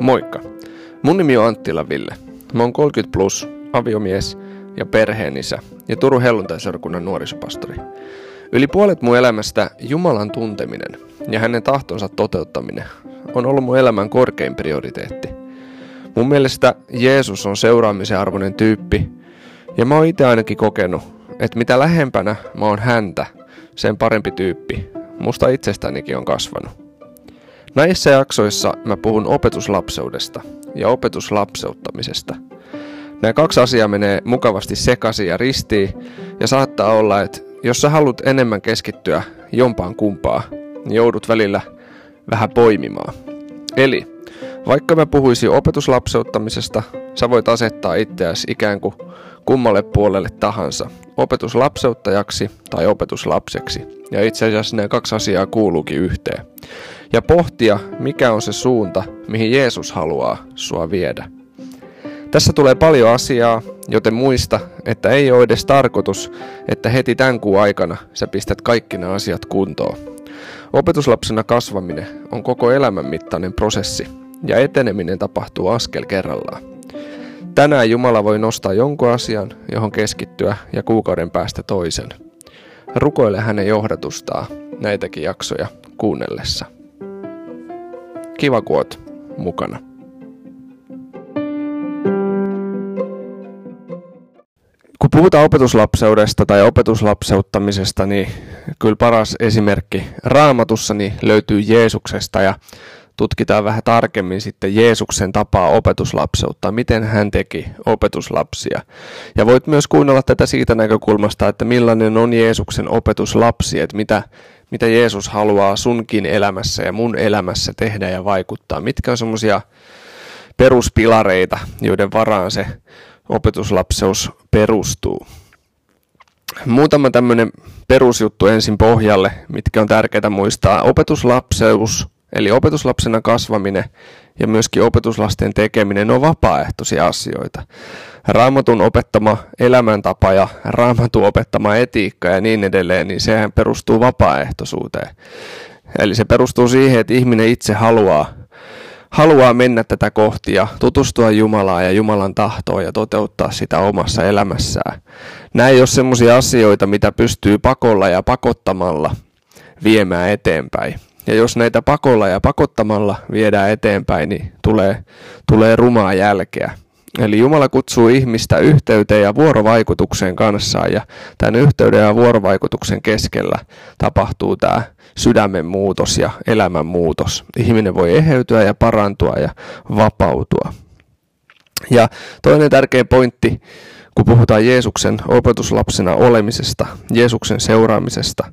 Moikka! Mun nimi on Anttila Ville. Mä oon 30 plus, aviomies ja perheenisä ja Turun helluntaiseurakunnan nuorisopastori. Yli puolet mun elämästä Jumalan tunteminen ja hänen tahtonsa toteuttaminen on ollut mun elämän korkein prioriteetti. Mun mielestä Jeesus on seuraamisen arvoinen tyyppi ja mä oon itse ainakin kokenut, että mitä lähempänä mä oon häntä, sen parempi tyyppi musta itsestänikin on kasvanut. Näissä jaksoissa mä puhun opetuslapseudesta ja opetuslapseuttamisesta. Nämä kaksi asiaa menee mukavasti sekaisin ja ristiin, ja saattaa olla, että jos sä haluat enemmän keskittyä jompaan kumpaa, niin joudut välillä vähän poimimaan. Eli vaikka mä puhuisin opetuslapseuttamisesta, sä voit asettaa itseäsi ikään kuin kummalle puolelle tahansa, opetuslapseuttajaksi tai opetuslapseksi. Ja itse asiassa nämä kaksi asiaa kuuluukin yhteen ja pohtia, mikä on se suunta, mihin Jeesus haluaa sua viedä. Tässä tulee paljon asiaa, joten muista, että ei ole edes tarkoitus, että heti tämän kuun aikana sä pistät kaikki nämä asiat kuntoon. Opetuslapsena kasvaminen on koko elämän mittainen prosessi, ja eteneminen tapahtuu askel kerrallaan. Tänään Jumala voi nostaa jonkun asian, johon keskittyä, ja kuukauden päästä toisen. Rukoile hänen johdatustaan näitäkin jaksoja kuunnellessa. Kiva, kun oot mukana. Kun puhutaan opetuslapseudesta tai opetuslapseuttamisesta, niin kyllä paras esimerkki raamatussa niin löytyy Jeesuksesta ja tutkitaan vähän tarkemmin sitten Jeesuksen tapaa opetuslapseutta, miten hän teki opetuslapsia. Ja voit myös kuunnella tätä siitä näkökulmasta, että millainen on Jeesuksen opetuslapsi, että mitä, mitä Jeesus haluaa sunkin elämässä ja mun elämässä tehdä ja vaikuttaa. Mitkä on semmoisia peruspilareita, joiden varaan se opetuslapseus perustuu. Muutama tämmöinen perusjuttu ensin pohjalle, mitkä on tärkeää muistaa. Opetuslapseus, eli opetuslapsena kasvaminen ja myöskin opetuslasten tekeminen on vapaaehtoisia asioita. Raamatun opettama elämäntapa ja raamatun opettama etiikka ja niin edelleen, niin sehän perustuu vapaaehtoisuuteen. Eli se perustuu siihen, että ihminen itse haluaa, haluaa mennä tätä kohti ja tutustua Jumalaan ja Jumalan tahtoon ja toteuttaa sitä omassa elämässään. Nämä ei ole sellaisia asioita, mitä pystyy pakolla ja pakottamalla viemään eteenpäin. Ja jos näitä pakolla ja pakottamalla viedään eteenpäin, niin tulee, tulee rumaa jälkeä. Eli Jumala kutsuu ihmistä yhteyteen ja vuorovaikutukseen kanssaan ja tämän yhteyden ja vuorovaikutuksen keskellä tapahtuu tämä sydämen muutos ja elämän muutos. Ihminen voi eheytyä ja parantua ja vapautua. Ja toinen tärkeä pointti, kun puhutaan Jeesuksen opetuslapsena olemisesta, Jeesuksen seuraamisesta,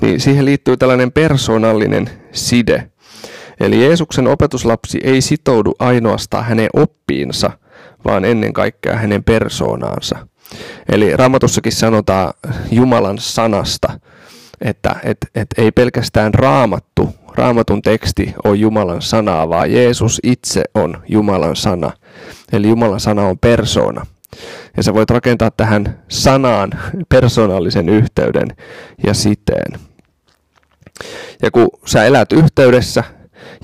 niin siihen liittyy tällainen persoonallinen side. Eli Jeesuksen opetuslapsi ei sitoudu ainoastaan hänen oppiinsa, vaan ennen kaikkea hänen persoonaansa. Eli Raamatussakin sanotaan Jumalan sanasta, että et, et ei pelkästään raamattu, raamatun teksti on Jumalan sanaa, vaan Jeesus itse on Jumalan sana. Eli Jumalan sana on persoona. Ja sä voit rakentaa tähän sanaan persoonallisen yhteyden ja siteen. Ja kun sä elät yhteydessä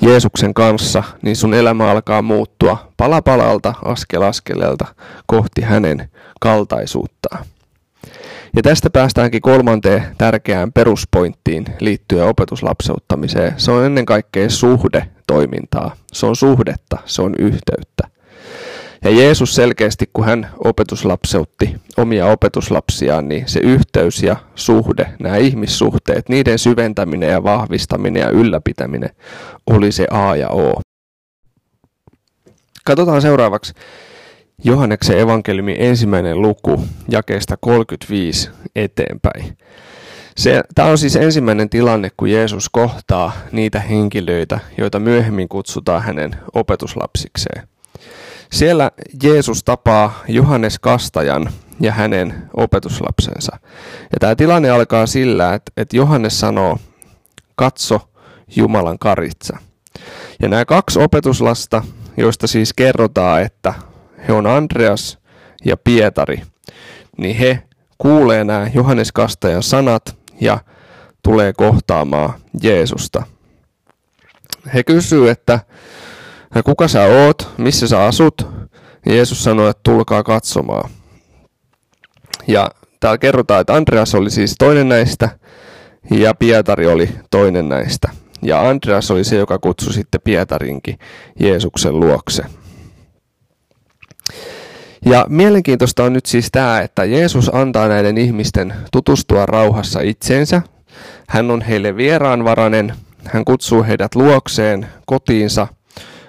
Jeesuksen kanssa, niin sun elämä alkaa muuttua pala palalta, askel askeleelta kohti hänen kaltaisuuttaan. Ja tästä päästäänkin kolmanteen tärkeään peruspointtiin liittyen opetuslapseuttamiseen. Se on ennen kaikkea suhde toimintaa. Se on suhdetta, se on yhteyttä. Ja Jeesus selkeästi, kun hän opetuslapseutti omia opetuslapsiaan, niin se yhteys ja suhde, nämä ihmissuhteet, niiden syventäminen ja vahvistaminen ja ylläpitäminen oli se A ja O. Katsotaan seuraavaksi Johanneksen evankeliumin ensimmäinen luku jakeesta 35 eteenpäin. Se, tämä on siis ensimmäinen tilanne, kun Jeesus kohtaa niitä henkilöitä, joita myöhemmin kutsutaan hänen opetuslapsikseen. Siellä Jeesus tapaa Johannes Kastajan ja hänen opetuslapsensa. Ja tämä tilanne alkaa sillä, että, että Johannes sanoo, katso Jumalan karitsa. Ja nämä kaksi opetuslasta, joista siis kerrotaan, että he on Andreas ja Pietari, niin he kuulee nämä Johannes Kastajan sanat ja tulee kohtaamaan Jeesusta. He kysyvät, että kuka sä oot, missä sä asut? Jeesus sanoi, että tulkaa katsomaan. Ja täällä kerrotaan, että Andreas oli siis toinen näistä ja Pietari oli toinen näistä. Ja Andreas oli se, joka kutsui sitten Pietarinkin Jeesuksen luokse. Ja mielenkiintoista on nyt siis tämä, että Jeesus antaa näiden ihmisten tutustua rauhassa itseensä. Hän on heille vieraanvarainen, hän kutsuu heidät luokseen, kotiinsa,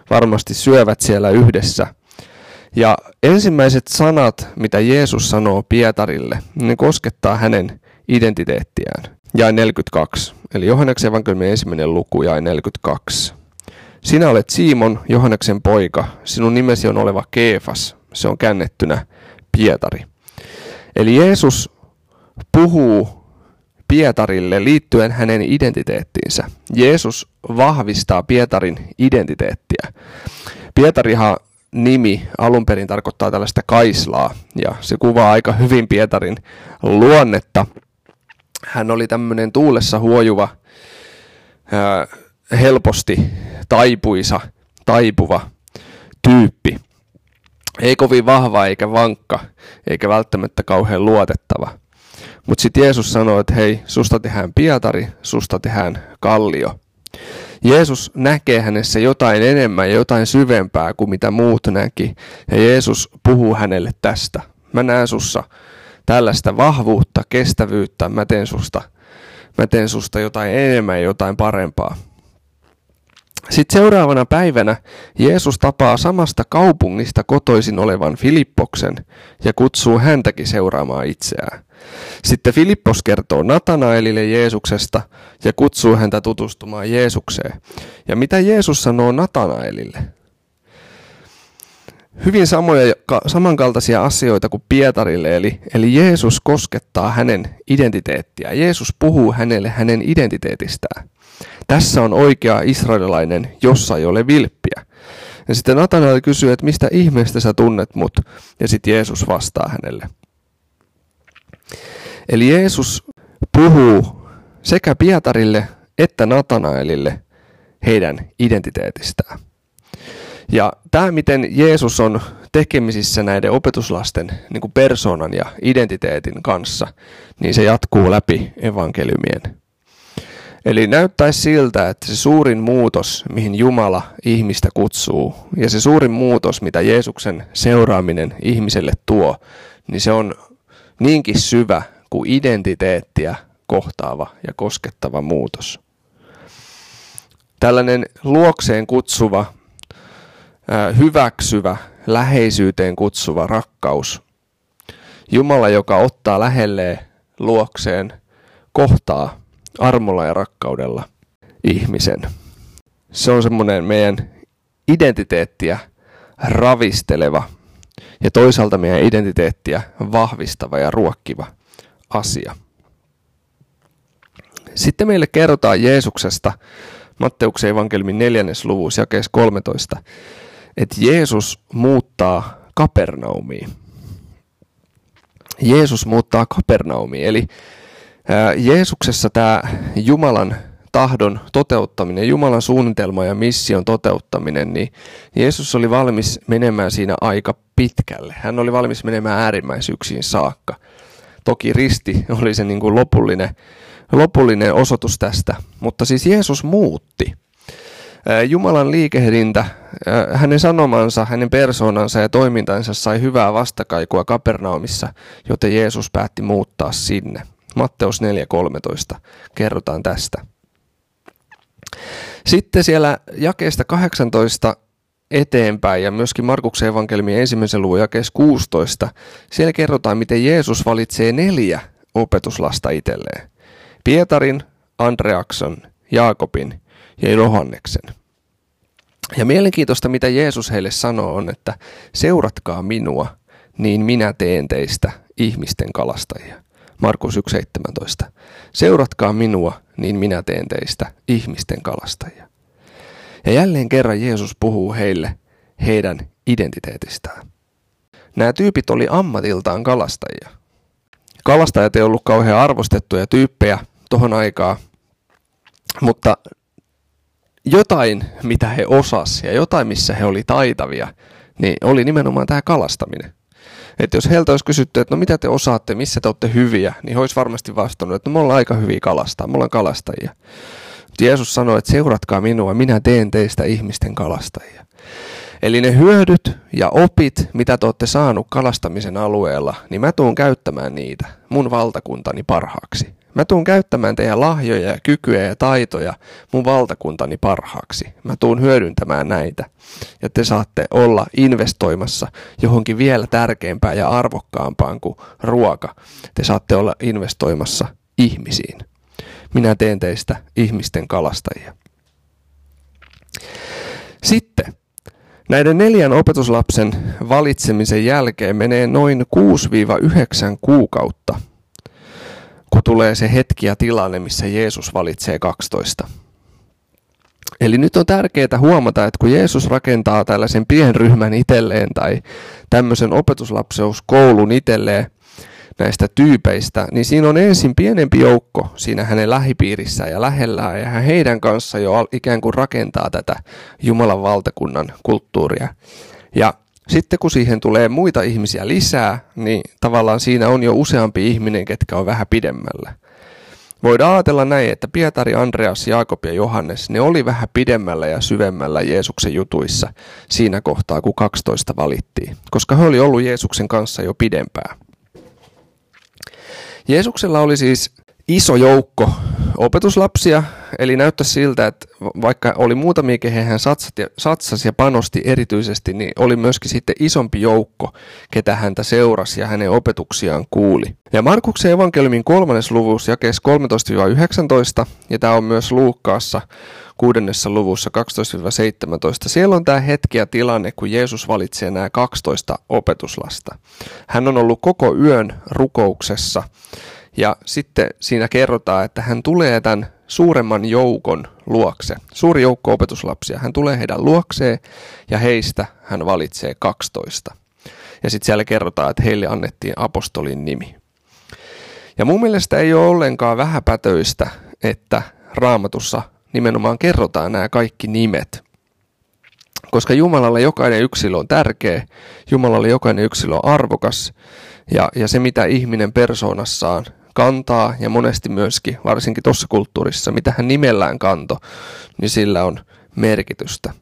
varmasti syövät siellä yhdessä. Ja ensimmäiset sanat, mitä Jeesus sanoo Pietarille, ne koskettaa hänen identiteettiään. Jae 42, eli Johanneksen evankeliumin ensimmäinen luku, jae 42. Sinä olet Simon, Johanneksen poika, sinun nimesi on oleva Keefas, se on kännettynä Pietari. Eli Jeesus puhuu Pietarille liittyen hänen identiteettiinsä. Jeesus vahvistaa Pietarin identiteettiä. Pietarihan nimi alun perin tarkoittaa tällaista kaislaa, ja se kuvaa aika hyvin Pietarin luonnetta. Hän oli tämmöinen tuulessa huojuva, helposti taipuisa, taipuva tyyppi. Ei kovin vahva eikä vankka, eikä välttämättä kauhean luotettava. Mutta sitten Jeesus sanoi, että hei, susta tehdään Pietari, susta tehdään Kallio. Jeesus näkee hänessä jotain enemmän ja jotain syvempää kuin mitä muut näki. Ja Jeesus puhuu hänelle tästä. Mä näen sussa tällaista vahvuutta, kestävyyttä, mä teen susta, mä teen susta jotain enemmän ja jotain parempaa. Sitten seuraavana päivänä Jeesus tapaa samasta kaupungista kotoisin olevan Filippoksen ja kutsuu häntäkin seuraamaan itseään. Sitten Filippos kertoo Natanaelille Jeesuksesta ja kutsuu häntä tutustumaan Jeesukseen. Ja mitä Jeesus sanoo Natanaelille? Hyvin samoja, samankaltaisia asioita kuin Pietarille, eli, eli Jeesus koskettaa hänen identiteettiä. Jeesus puhuu hänelle hänen identiteetistään. Tässä on oikea israelilainen, jossa ei ole vilppiä. Ja sitten Natanael kysyy, että mistä ihmeestä sä tunnet mut? Ja sitten Jeesus vastaa hänelle. Eli Jeesus puhuu sekä Pietarille että Natanaelille heidän identiteetistään. Ja tämä, miten Jeesus on tekemisissä näiden opetuslasten niin kuin persoonan ja identiteetin kanssa, niin se jatkuu läpi evankeliumien. Eli näyttäisi siltä, että se suurin muutos, mihin Jumala ihmistä kutsuu, ja se suurin muutos, mitä Jeesuksen seuraaminen ihmiselle tuo, niin se on niinkin syvä kuin identiteettiä kohtaava ja koskettava muutos. Tällainen luokseen kutsuva, hyväksyvä, läheisyyteen kutsuva rakkaus. Jumala, joka ottaa lähelleen luokseen, kohtaa armolla ja rakkaudella ihmisen. Se on semmoinen meidän identiteettiä ravisteleva ja toisaalta meidän identiteettiä vahvistava ja ruokkiva asia. Sitten meille kerrotaan Jeesuksesta Matteuksen evankeliumin neljännes luvussa jakeessa 13, että Jeesus muuttaa Kapernaumiin. Jeesus muuttaa Kapernaumiin, eli Jeesuksessa tämä Jumalan tahdon toteuttaminen, Jumalan suunnitelma ja mission toteuttaminen, niin Jeesus oli valmis menemään siinä aika pitkälle. Hän oli valmis menemään äärimmäisyyksiin saakka. Toki risti oli se niin kuin lopullinen, lopullinen osoitus tästä, mutta siis Jeesus muutti. Jumalan liikehdintä, hänen sanomansa, hänen persoonansa ja toimintansa sai hyvää vastakaikua Kapernaumissa, joten Jeesus päätti muuttaa sinne. Matteus 4.13 kerrotaan tästä. Sitten siellä jakeesta 18 eteenpäin ja myöskin Markuksen evankeliumin ensimmäisen luvun jakeessa 16, siellä kerrotaan, miten Jeesus valitsee neljä opetuslasta itselleen. Pietarin, Andreakson, Jaakobin ja Johanneksen. Ja mielenkiintoista, mitä Jeesus heille sanoo, on, että seuratkaa minua, niin minä teen teistä ihmisten kalastajia. Markus 1.17. Seuratkaa minua, niin minä teen teistä ihmisten kalastajia. Ja jälleen kerran Jeesus puhuu heille heidän identiteetistään. Nämä tyypit oli ammatiltaan kalastajia. Kalastajat ei ollut kauhean arvostettuja tyyppejä tuohon aikaan, mutta jotain, mitä he osas ja jotain, missä he oli taitavia, niin oli nimenomaan tämä kalastaminen. Että jos heiltä olisi kysytty, että no mitä te osaatte, missä te olette hyviä, niin he olisi varmasti vastannut, että no me ollaan aika hyviä kalastaa, me ollaan kalastajia. Jeesus sanoi, että seuratkaa minua, minä teen teistä ihmisten kalastajia. Eli ne hyödyt ja opit, mitä te olette saanut kalastamisen alueella, niin mä tuun käyttämään niitä mun valtakuntani parhaaksi. Mä tuun käyttämään teidän lahjoja ja kykyjä ja taitoja mun valtakuntani parhaaksi. Mä tuun hyödyntämään näitä. Ja te saatte olla investoimassa johonkin vielä tärkeämpään ja arvokkaampaan kuin ruoka. Te saatte olla investoimassa ihmisiin. Minä teen teistä ihmisten kalastajia. Sitten näiden neljän opetuslapsen valitsemisen jälkeen menee noin 6-9 kuukautta, kun tulee se hetki ja tilanne, missä Jeesus valitsee 12. Eli nyt on tärkeää huomata, että kun Jeesus rakentaa tällaisen pienryhmän itselleen tai tämmöisen opetuslapseuskoulun itselleen, näistä tyypeistä, niin siinä on ensin pienempi joukko siinä hänen lähipiirissään ja lähellään, ja hän heidän kanssa jo ikään kuin rakentaa tätä Jumalan valtakunnan kulttuuria. Ja sitten kun siihen tulee muita ihmisiä lisää, niin tavallaan siinä on jo useampi ihminen, ketkä on vähän pidemmällä. Voidaan ajatella näin, että Pietari, Andreas, Jaakob ja Johannes, ne oli vähän pidemmällä ja syvemmällä Jeesuksen jutuissa siinä kohtaa, kun 12 valittiin, koska he oli ollut Jeesuksen kanssa jo pidempään. Jeesuksella oli siis iso joukko opetuslapsia, eli näyttää siltä, että vaikka oli muutamia, kehen hän satsasi ja panosti erityisesti, niin oli myöskin sitten isompi joukko, ketä häntä seurasi ja hänen opetuksiaan kuuli. Ja Markuksen evankeliumin kolmannes luvussa jakeessa 13-19, ja tämä on myös Luukkaassa kuudennessa luvussa 12-17. Siellä on tämä hetki ja tilanne, kun Jeesus valitsee nämä 12 opetuslasta. Hän on ollut koko yön rukouksessa ja sitten siinä kerrotaan, että hän tulee tämän suuremman joukon luokse, suuri joukko opetuslapsia. Hän tulee heidän luokseen ja heistä hän valitsee 12. Ja sitten siellä kerrotaan, että heille annettiin apostolin nimi. Ja mun mielestä ei ole ollenkaan vähäpätöistä, että raamatussa nimenomaan kerrotaan nämä kaikki nimet. Koska Jumalalle jokainen yksilö on tärkeä, Jumalalle jokainen yksilö on arvokas, ja, ja se mitä ihminen persoonassaan kantaa, ja monesti myöskin, varsinkin tuossa kulttuurissa, mitä hän nimellään kanto, niin sillä on merkitystä.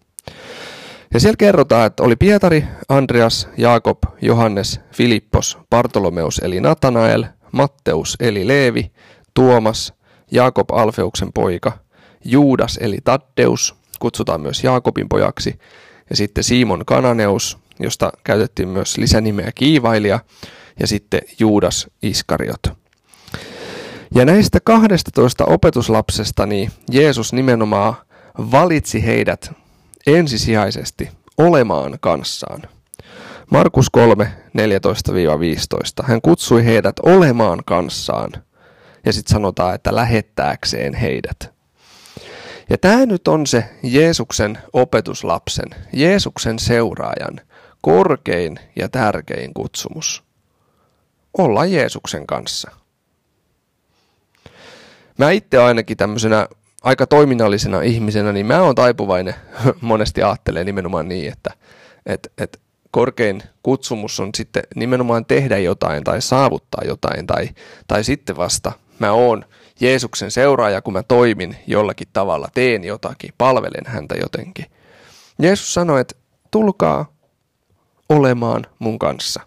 Ja siellä kerrotaan, että oli Pietari, Andreas, Jaakob, Johannes, Filippos, Bartolomeus eli Natanael, Matteus eli Leevi, Tuomas, Jaakob Alfeuksen poika, Juudas eli Taddeus, kutsutaan myös Jaakobin pojaksi, ja sitten Simon Kananeus, josta käytettiin myös lisänimeä kiivailija, ja sitten Juudas Iskariot. Ja näistä 12 opetuslapsesta niin Jeesus nimenomaan valitsi heidät ensisijaisesti olemaan kanssaan. Markus 3, 14-15. Hän kutsui heidät olemaan kanssaan. Ja sitten sanotaan, että lähettääkseen heidät. Ja tämä nyt on se Jeesuksen opetuslapsen, Jeesuksen seuraajan korkein ja tärkein kutsumus. Olla Jeesuksen kanssa. Mä itse ainakin tämmöisenä aika toiminnallisena ihmisenä, niin mä oon taipuvainen, monesti ajattelee nimenomaan niin, että et, et korkein kutsumus on sitten nimenomaan tehdä jotain tai saavuttaa jotain tai, tai sitten vasta mä oon Jeesuksen seuraaja, kun mä toimin jollakin tavalla, teen jotakin, palvelen häntä jotenkin. Jeesus sanoi, että tulkaa olemaan mun kanssa.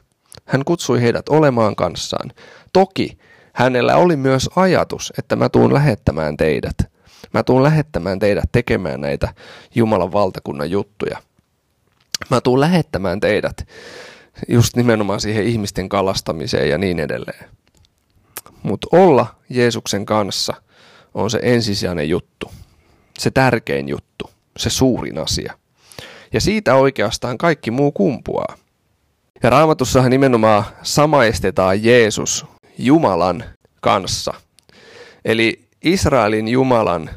Hän kutsui heidät olemaan kanssaan. Toki hänellä oli myös ajatus, että mä tuun lähettämään teidät. Mä tuun lähettämään teidät tekemään näitä Jumalan valtakunnan juttuja. Mä tuun lähettämään teidät just nimenomaan siihen ihmisten kalastamiseen ja niin edelleen. Mutta olla Jeesuksen kanssa on se ensisijainen juttu, se tärkein juttu, se suurin asia. Ja siitä oikeastaan kaikki muu kumpuaa. Ja raamatussahan nimenomaan samaistetaan Jeesus Jumalan kanssa. Eli Israelin Jumalan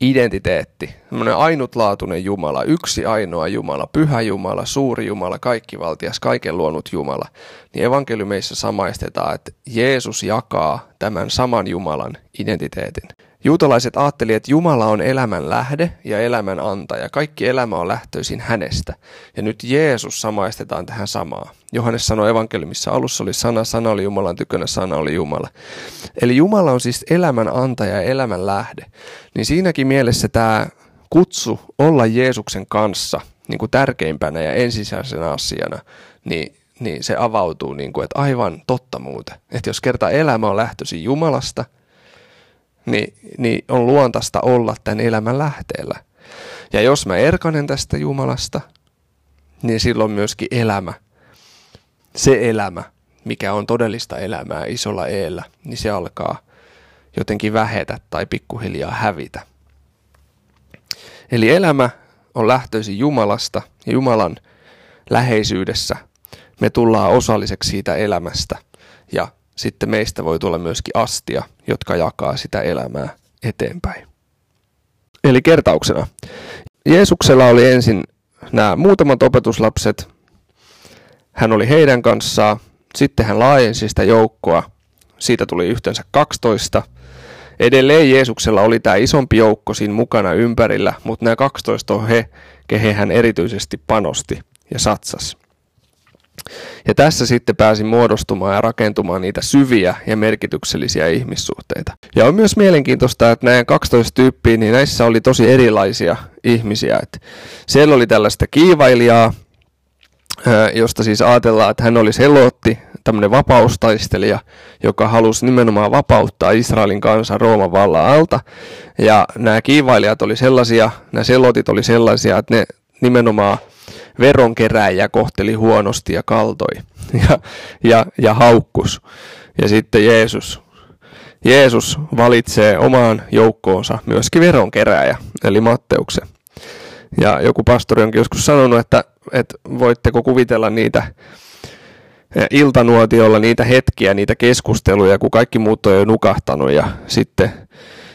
identiteetti, semmoinen ainutlaatuinen Jumala, yksi ainoa Jumala, pyhä Jumala, suuri Jumala, kaikkivaltias, kaiken luonut Jumala, niin evankeliumeissa samaistetaan, että Jeesus jakaa tämän saman Jumalan identiteetin. Juutalaiset ajattelivat, että Jumala on elämän lähde ja elämän antaja. Kaikki elämä on lähtöisin hänestä. Ja nyt Jeesus samaistetaan tähän samaan. Johannes sanoi evankeliumissa, alussa oli sana, sana oli Jumalan tykönä, sana oli Jumala. Eli Jumala on siis elämän antaja ja elämän lähde. Niin siinäkin mielessä tämä kutsu olla Jeesuksen kanssa niin kuin tärkeimpänä ja ensisijaisena asiana, niin niin se avautuu, niin kuin, että aivan totta muuten. Että jos kerta elämä on lähtöisin Jumalasta – niin, niin on luontaista olla tämän elämän lähteellä. Ja jos mä erkanen tästä Jumalasta, niin silloin myöskin elämä, se elämä, mikä on todellista elämää isolla eellä, niin se alkaa jotenkin vähetä tai pikkuhiljaa hävitä. Eli elämä on lähtöisin Jumalasta ja Jumalan läheisyydessä me tullaan osalliseksi siitä elämästä ja sitten meistä voi tulla myöskin astia, jotka jakaa sitä elämää eteenpäin. Eli kertauksena. Jeesuksella oli ensin nämä muutamat opetuslapset. Hän oli heidän kanssaan. Sitten hän laajensi sitä joukkoa. Siitä tuli yhteensä 12. Edelleen Jeesuksella oli tämä isompi joukko siinä mukana ympärillä, mutta nämä 12 on he, kehen hän erityisesti panosti ja satsasi. Ja tässä sitten pääsi muodostumaan ja rakentumaan niitä syviä ja merkityksellisiä ihmissuhteita. Ja on myös mielenkiintoista, että näin 12 tyyppiä, niin näissä oli tosi erilaisia ihmisiä. Että siellä oli tällaista kiivailijaa, josta siis ajatellaan, että hän oli selotti, tämmöinen vapaustaistelija, joka halusi nimenomaan vapauttaa Israelin kansan Rooman vallan alta. Ja nämä kiivailijat oli sellaisia, nämä selotit oli sellaisia, että ne nimenomaan veronkeräjä kohteli huonosti ja kaltoi ja, ja, ja haukkus. Ja sitten Jeesus, Jeesus valitsee omaan joukkoonsa myöskin veronkeräjä, eli Matteuksen. Ja joku pastori onkin joskus sanonut, että, että voitteko kuvitella niitä eh, iltanuotiolla niitä hetkiä, niitä keskusteluja, kun kaikki muut on jo nukahtanut ja sitten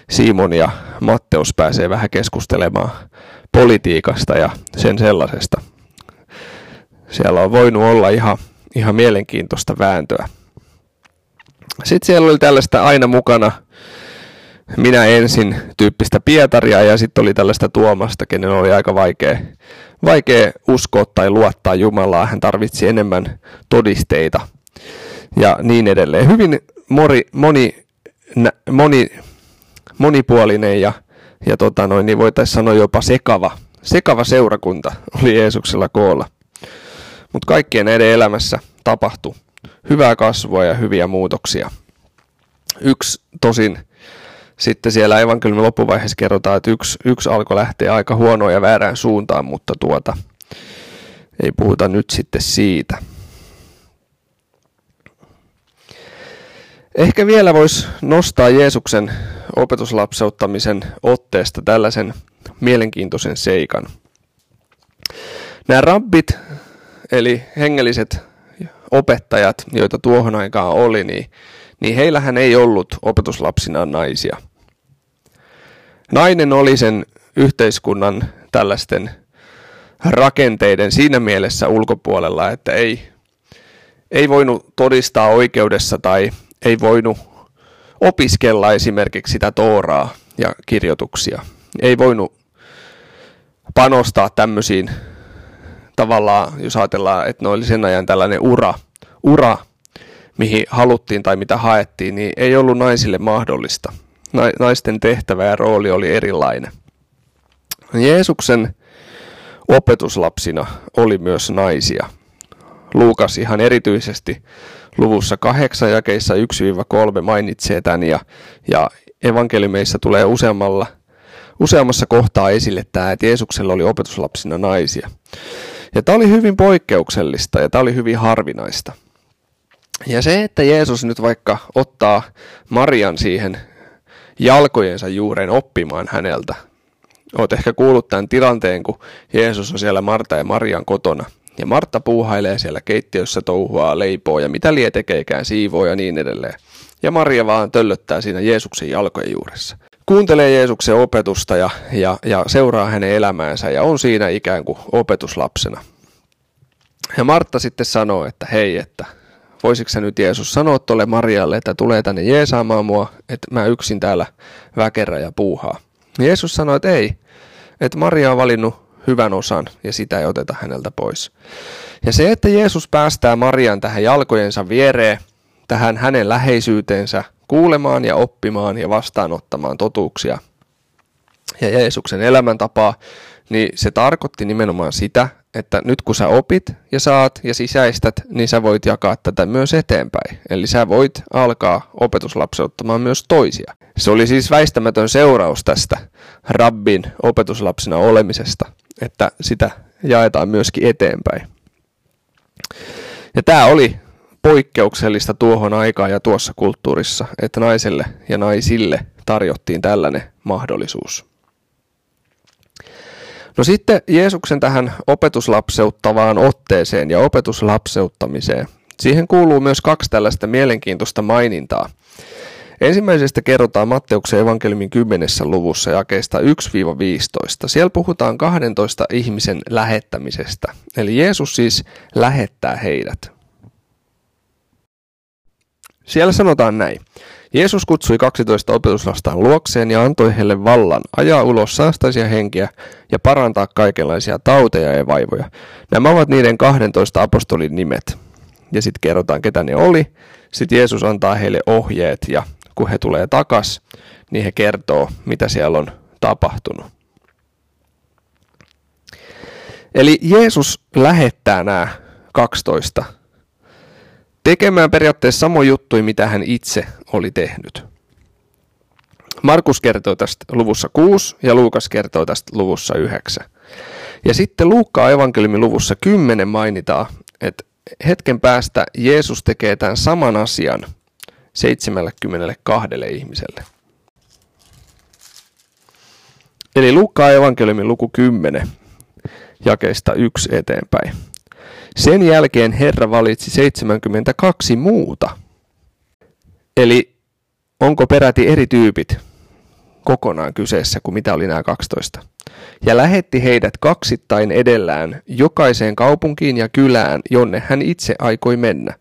Simon ja Matteus pääsee vähän keskustelemaan politiikasta ja sen sellaisesta siellä on voinut olla ihan, ihan mielenkiintoista vääntöä. Sitten siellä oli tällaista aina mukana minä ensin tyyppistä Pietaria ja sitten oli tällaista Tuomasta, kenen oli aika vaikea, vaikea uskoa tai luottaa Jumalaa. Hän tarvitsi enemmän todisteita ja niin edelleen. Hyvin mori, moni, moni, monipuolinen ja, ja tota noin, niin voitaisiin sanoa jopa sekava, sekava seurakunta oli Jeesuksella koolla. Mutta kaikkien näiden elämässä tapahtui hyvää kasvua ja hyviä muutoksia. Yksi tosin sitten siellä evankeliumin loppuvaiheessa kerrotaan, että yksi, yksi alkoi lähteä aika huonoon ja väärään suuntaan, mutta tuota, ei puhuta nyt sitten siitä. Ehkä vielä voisi nostaa Jeesuksen opetuslapseuttamisen otteesta tällaisen mielenkiintoisen seikan. Nämä rabbit eli hengelliset opettajat, joita tuohon aikaan oli, niin, niin heillähän ei ollut opetuslapsina naisia. Nainen oli sen yhteiskunnan tällaisten rakenteiden siinä mielessä ulkopuolella, että ei, ei voinut todistaa oikeudessa tai ei voinut opiskella esimerkiksi sitä Tooraa ja kirjoituksia. Ei voinut panostaa tämmöisiin tavallaan, jos ajatellaan, että ne oli sen ajan tällainen ura, ura, mihin haluttiin tai mitä haettiin, niin ei ollut naisille mahdollista. Naisten tehtävä ja rooli oli erilainen. Jeesuksen opetuslapsina oli myös naisia. Luukas ihan erityisesti luvussa 8 jakeissa 1-3 mainitsee tämän ja, ja evankeliumeissa tulee useammalla, useammassa kohtaa esille tämä, että Jeesuksella oli opetuslapsina naisia. Ja tämä oli hyvin poikkeuksellista ja tämä oli hyvin harvinaista. Ja se, että Jeesus nyt vaikka ottaa Marian siihen jalkojensa juureen oppimaan häneltä. Olet ehkä kuullut tämän tilanteen, kun Jeesus on siellä Marta ja Marian kotona. Ja Martta puuhailee siellä keittiössä touhua, leipoo ja mitä lie tekeekään, siivoo ja niin edelleen. Ja Maria vaan töllöttää siinä Jeesuksen jalkojen juuressa. Kuuntelee Jeesuksen opetusta ja, ja, ja seuraa hänen elämäänsä ja on siinä ikään kuin opetuslapsena. Ja Martta sitten sanoo, että hei, että voisiko sä nyt Jeesus sanoa tuolle Marialle, että tulee tänne jeesaamaan mua, että mä yksin täällä väkerä ja puuhaa. Jeesus sanoi, että ei, että Maria on valinnut hyvän osan ja sitä ei oteta häneltä pois. Ja se, että Jeesus päästää Marian tähän jalkojensa viereen, tähän hänen läheisyyteensä, kuulemaan ja oppimaan ja vastaanottamaan totuuksia ja Jeesuksen elämäntapaa, niin se tarkoitti nimenomaan sitä, että nyt kun sä opit ja saat ja sisäistät, niin sä voit jakaa tätä myös eteenpäin. Eli sä voit alkaa opetuslapseuttamaan myös toisia. Se oli siis väistämätön seuraus tästä rabbin opetuslapsena olemisesta, että sitä jaetaan myöskin eteenpäin. Ja tämä oli poikkeuksellista tuohon aikaan ja tuossa kulttuurissa, että naiselle ja naisille tarjottiin tällainen mahdollisuus. No sitten Jeesuksen tähän opetuslapseuttavaan otteeseen ja opetuslapseuttamiseen. Siihen kuuluu myös kaksi tällaista mielenkiintoista mainintaa. Ensimmäisestä kerrotaan Matteuksen evankeliumin 10. luvussa jakeista 1-15. Siellä puhutaan 12 ihmisen lähettämisestä. Eli Jeesus siis lähettää heidät. Siellä sanotaan näin. Jeesus kutsui 12 opetuslastaan luokseen ja antoi heille vallan ajaa ulos saastaisia henkiä ja parantaa kaikenlaisia tauteja ja vaivoja. Nämä ovat niiden 12 apostolin nimet. Ja sitten kerrotaan, ketä ne oli. Sitten Jeesus antaa heille ohjeet ja kun he tulee takas, niin he kertoo, mitä siellä on tapahtunut. Eli Jeesus lähettää nämä 12 tekemään periaatteessa samoja juttuja, mitä hän itse oli tehnyt. Markus kertoo tästä luvussa 6 ja Luukas kertoo tästä luvussa 9. Ja sitten Luukkaa evankeliumin luvussa 10 mainitaan, että hetken päästä Jeesus tekee tämän saman asian 72 ihmiselle. Eli Luukkaa evankeliumin luku 10 jakeesta 1 eteenpäin. Sen jälkeen Herra valitsi 72 muuta. Eli onko peräti eri tyypit kokonaan kyseessä kuin mitä oli nämä 12. Ja lähetti heidät kaksittain edellään jokaiseen kaupunkiin ja kylään, jonne hän itse aikoi mennä.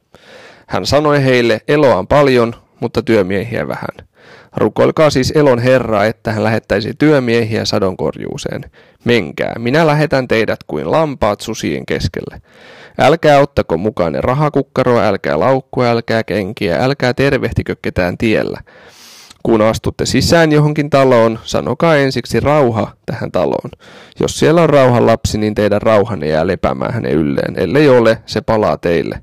Hän sanoi heille, eloa on paljon, mutta työmiehiä vähän. Rukoilkaa siis elon Herraa, että hän lähettäisi työmiehiä sadonkorjuuseen. Menkää, minä lähetän teidät kuin lampaat susien keskelle. Älkää ottako mukaan rahakukkaroa, älkää laukkua, älkää kenkiä, älkää tervehtikö ketään tiellä. Kun astutte sisään johonkin taloon, sanokaa ensiksi rauha tähän taloon. Jos siellä on rauhan lapsi, niin teidän rauhanne jää lepäämään hänen ylleen. Ellei ole, se palaa teille.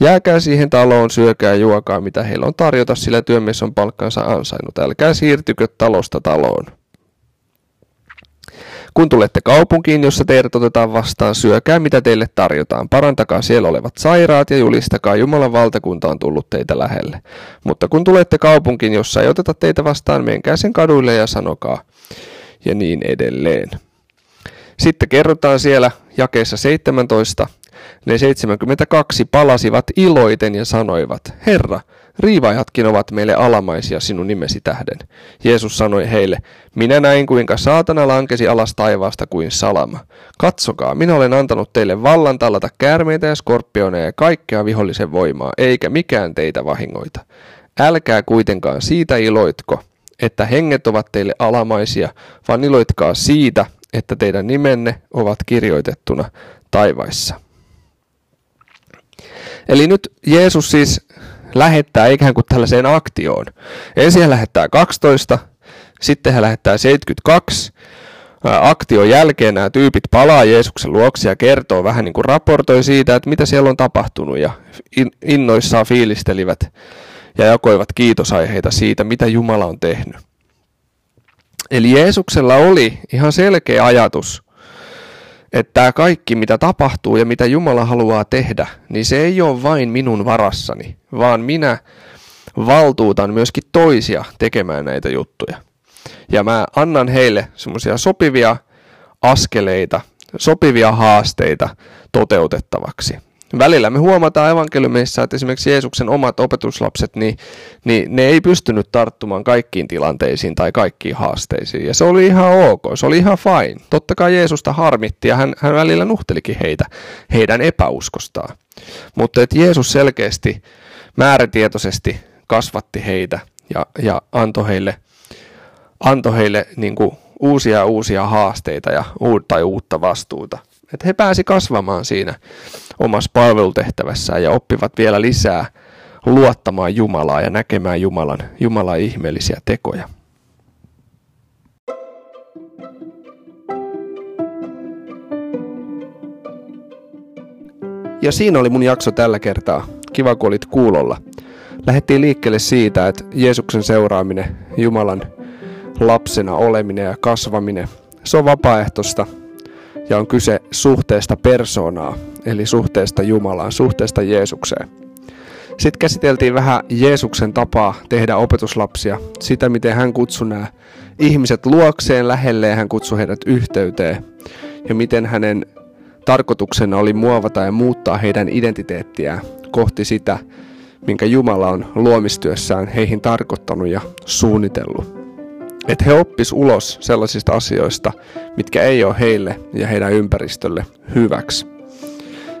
Jääkää siihen taloon, syökää juokaa, mitä heillä on tarjota, sillä työmies on palkkansa ansainnut. Älkää siirtykö talosta taloon. Kun tulette kaupunkiin, jossa teidät otetaan vastaan, syökää mitä teille tarjotaan. Parantakaa siellä olevat sairaat ja julistakaa Jumalan valtakunta on tullut teitä lähelle. Mutta kun tulette kaupunkiin, jossa ei oteta teitä vastaan, menkää sen kaduille ja sanokaa ja niin edelleen. Sitten kerrotaan siellä jakeessa 17. Ne 72 palasivat iloiten ja sanoivat, Herra, Riivaajatkin ovat meille alamaisia sinun nimesi tähden. Jeesus sanoi heille, minä näin kuinka saatana lankesi alas taivaasta kuin salama. Katsokaa, minä olen antanut teille vallan tallata käärmeitä ja skorpioneja ja kaikkea vihollisen voimaa, eikä mikään teitä vahingoita. Älkää kuitenkaan siitä iloitko, että henget ovat teille alamaisia, vaan iloitkaa siitä, että teidän nimenne ovat kirjoitettuna taivaissa. Eli nyt Jeesus siis lähettää ikään kuin tällaiseen aktioon. Ensin hän lähettää 12, sitten hän lähettää 72. Aktion jälkeen nämä tyypit palaa Jeesuksen luokse ja kertoo vähän niin kuin raportoi siitä, että mitä siellä on tapahtunut ja innoissaan fiilistelivät ja jakoivat kiitosaiheita siitä, mitä Jumala on tehnyt. Eli Jeesuksella oli ihan selkeä ajatus että tämä kaikki, mitä tapahtuu ja mitä Jumala haluaa tehdä, niin se ei ole vain minun varassani, vaan minä valtuutan myöskin toisia tekemään näitä juttuja. Ja mä annan heille semmoisia sopivia askeleita, sopivia haasteita toteutettavaksi. Välillä me huomataan evankeliumissa, että esimerkiksi Jeesuksen omat opetuslapset, niin, niin ne ei pystynyt tarttumaan kaikkiin tilanteisiin tai kaikkiin haasteisiin. Ja se oli ihan ok, se oli ihan fine. Totta kai Jeesusta harmitti ja hän, hän välillä nuhtelikin heitä heidän epäuskostaan. Mutta että Jeesus selkeästi määrätietoisesti kasvatti heitä ja, ja antoi heille, antoi heille niin kuin uusia uusia haasteita ja tai uutta vastuuta. Että he pääsi kasvamaan siinä omassa palvelutehtävässään ja oppivat vielä lisää luottamaan Jumalaa ja näkemään Jumalan, Jumalan ihmeellisiä tekoja. Ja siinä oli mun jakso tällä kertaa. Kiva, kun olit kuulolla. Lähettiin liikkeelle siitä, että Jeesuksen seuraaminen, Jumalan lapsena oleminen ja kasvaminen, se on vapaaehtoista ja on kyse suhteesta persoonaa, eli suhteesta Jumalaan, suhteesta Jeesukseen. Sitten käsiteltiin vähän Jeesuksen tapaa tehdä opetuslapsia, sitä miten hän kutsui nämä ihmiset luokseen lähelle ja hän kutsui heidät yhteyteen ja miten hänen tarkoituksena oli muovata ja muuttaa heidän identiteettiään kohti sitä, minkä Jumala on luomistyössään heihin tarkoittanut ja suunnitellut että he oppis ulos sellaisista asioista, mitkä ei ole heille ja heidän ympäristölle hyväksi.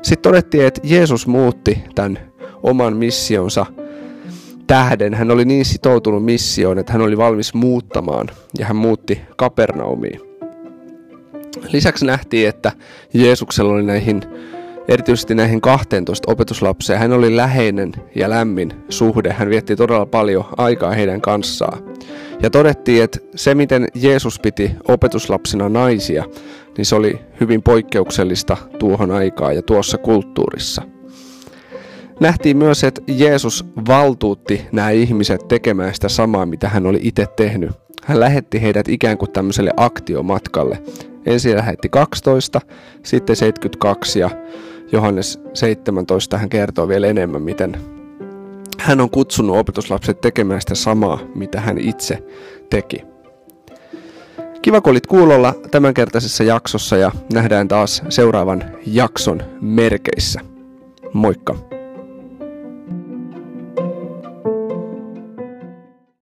Sitten todettiin, että Jeesus muutti tämän oman missionsa tähden. Hän oli niin sitoutunut missioon, että hän oli valmis muuttamaan ja hän muutti Kapernaumiin. Lisäksi nähtiin, että Jeesuksella oli näihin erityisesti näihin 12 opetuslapseen. Hän oli läheinen ja lämmin suhde. Hän vietti todella paljon aikaa heidän kanssaan. Ja todettiin, että se miten Jeesus piti opetuslapsina naisia, niin se oli hyvin poikkeuksellista tuohon aikaan ja tuossa kulttuurissa. Nähtiin myös, että Jeesus valtuutti nämä ihmiset tekemään sitä samaa, mitä hän oli itse tehnyt. Hän lähetti heidät ikään kuin tämmöiselle aktiomatkalle. Ensin lähetti 12, sitten 72 ja Johannes 17 hän kertoo vielä enemmän, miten hän on kutsunut opetuslapset tekemään sitä samaa, mitä hän itse teki. Kiva, kun olit kuulolla tämänkertaisessa jaksossa ja nähdään taas seuraavan jakson merkeissä. Moikka!